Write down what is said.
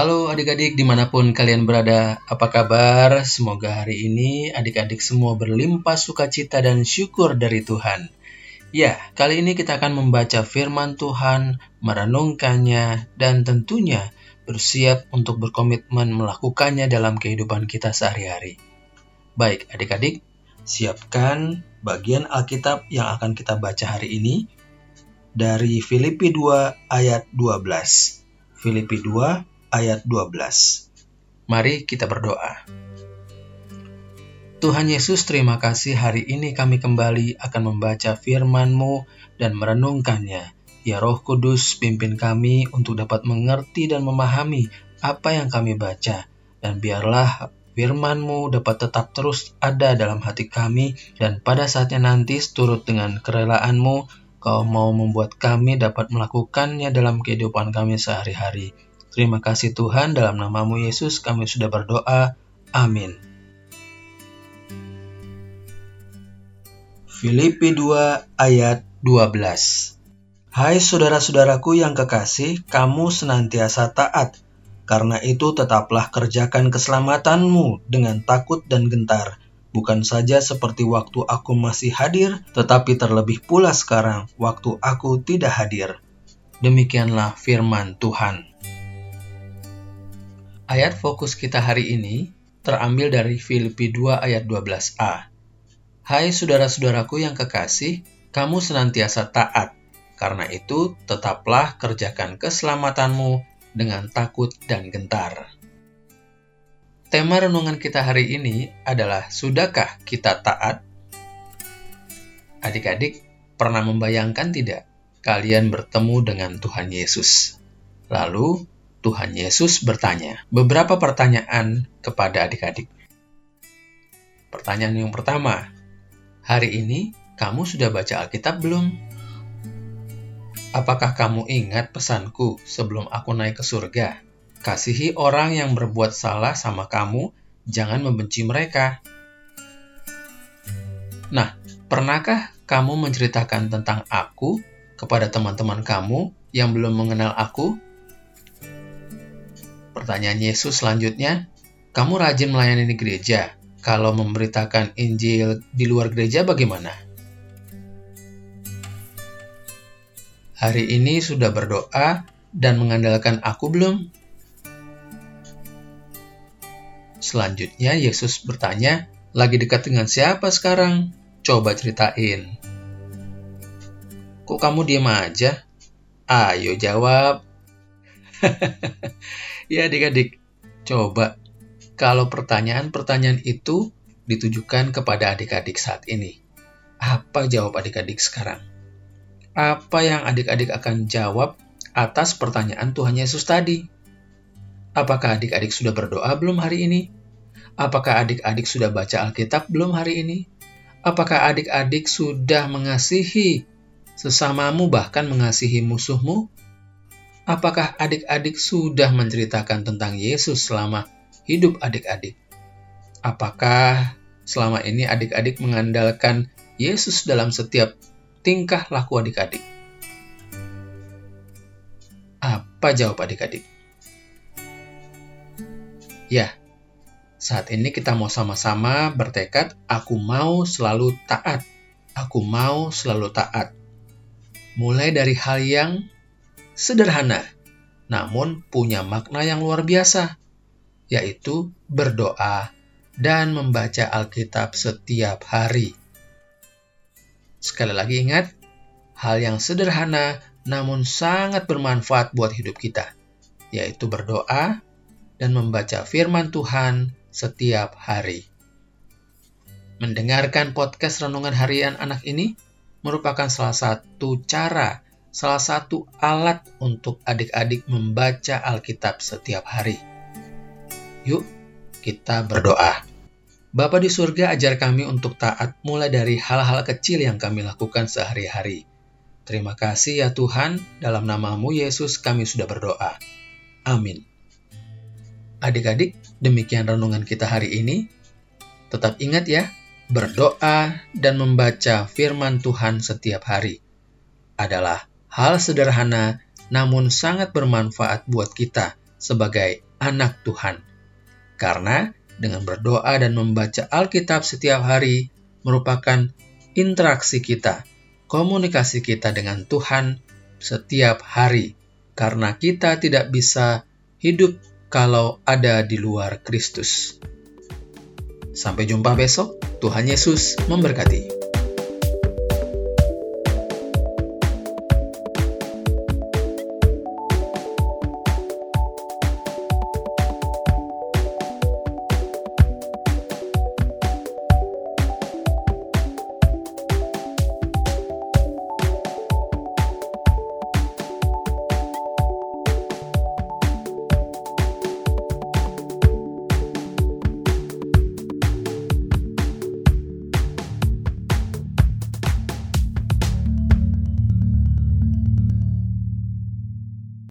Halo adik-adik di mana pun kalian berada, apa kabar? Semoga hari ini adik-adik semua berlimpah sukacita dan syukur dari Tuhan. Ya, kali ini kita akan membaca firman Tuhan, merenungkannya, dan tentunya bersiap untuk berkomitmen melakukannya dalam kehidupan kita sehari-hari. Baik adik-adik, siapkan bagian Alkitab yang akan kita baca hari ini dari Filipi 2 ayat 12. Filipi 2 ayat 12. Mari kita berdoa. Tuhan Yesus, terima kasih hari ini kami kembali akan membaca firman-Mu dan merenungkannya. Ya Roh Kudus, pimpin kami untuk dapat mengerti dan memahami apa yang kami baca. Dan biarlah firman-Mu dapat tetap terus ada dalam hati kami dan pada saatnya nanti seturut dengan kerelaan-Mu, Kau mau membuat kami dapat melakukannya dalam kehidupan kami sehari-hari. Terima kasih Tuhan, dalam namamu Yesus kami sudah berdoa. Amin. Filipi 2 ayat 12 Hai saudara-saudaraku yang kekasih, kamu senantiasa taat. Karena itu tetaplah kerjakan keselamatanmu dengan takut dan gentar. Bukan saja seperti waktu aku masih hadir, tetapi terlebih pula sekarang, waktu aku tidak hadir. Demikianlah firman Tuhan. Ayat fokus kita hari ini terambil dari Filipi 2 ayat 12a. Hai saudara-saudaraku yang kekasih, kamu senantiasa taat. Karena itu, tetaplah kerjakan keselamatanmu dengan takut dan gentar. Tema renungan kita hari ini adalah Sudahkah kita taat? Adik-adik, pernah membayangkan tidak kalian bertemu dengan Tuhan Yesus? Lalu, Tuhan Yesus bertanya beberapa pertanyaan kepada adik-adik. Pertanyaan yang pertama, hari ini kamu sudah baca Alkitab belum? Apakah kamu ingat pesanku sebelum aku naik ke surga? Kasihi orang yang berbuat salah sama kamu, jangan membenci mereka. Nah, pernahkah kamu menceritakan tentang aku kepada teman-teman kamu yang belum mengenal aku? Pertanyaan Yesus selanjutnya, kamu rajin melayani di gereja. Kalau memberitakan Injil di luar gereja bagaimana? Hari ini sudah berdoa dan mengandalkan aku belum? Selanjutnya Yesus bertanya, lagi dekat dengan siapa sekarang? Coba ceritain. Kok kamu diam aja? Ayo jawab. ya adik-adik, coba kalau pertanyaan-pertanyaan itu ditujukan kepada adik-adik saat ini. Apa jawab adik-adik sekarang? Apa yang adik-adik akan jawab atas pertanyaan Tuhan Yesus tadi? Apakah adik-adik sudah berdoa belum hari ini? Apakah adik-adik sudah baca Alkitab belum hari ini? Apakah adik-adik sudah mengasihi sesamamu bahkan mengasihi musuhmu? Apakah adik-adik sudah menceritakan tentang Yesus selama hidup adik-adik? Apakah selama ini adik-adik mengandalkan Yesus dalam setiap tingkah laku adik-adik? Apa jawab adik-adik? Ya, saat ini kita mau sama-sama bertekad, aku mau selalu taat. Aku mau selalu taat. Mulai dari hal yang sederhana, namun punya makna yang luar biasa, yaitu berdoa dan membaca Alkitab setiap hari. Sekali lagi ingat, hal yang sederhana namun sangat bermanfaat buat hidup kita, yaitu berdoa dan membaca firman Tuhan setiap hari. Mendengarkan podcast Renungan Harian Anak ini merupakan salah satu cara salah satu alat untuk adik-adik membaca Alkitab setiap hari. Yuk, kita berdoa. Bapa di surga ajar kami untuk taat mulai dari hal-hal kecil yang kami lakukan sehari-hari. Terima kasih ya Tuhan, dalam namamu Yesus kami sudah berdoa. Amin. Adik-adik, demikian renungan kita hari ini. Tetap ingat ya, berdoa dan membaca firman Tuhan setiap hari adalah hal sederhana namun sangat bermanfaat buat kita sebagai anak Tuhan. Karena dengan berdoa dan membaca Alkitab setiap hari merupakan interaksi kita, komunikasi kita dengan Tuhan setiap hari. Karena kita tidak bisa hidup kalau ada di luar Kristus. Sampai jumpa besok. Tuhan Yesus memberkati.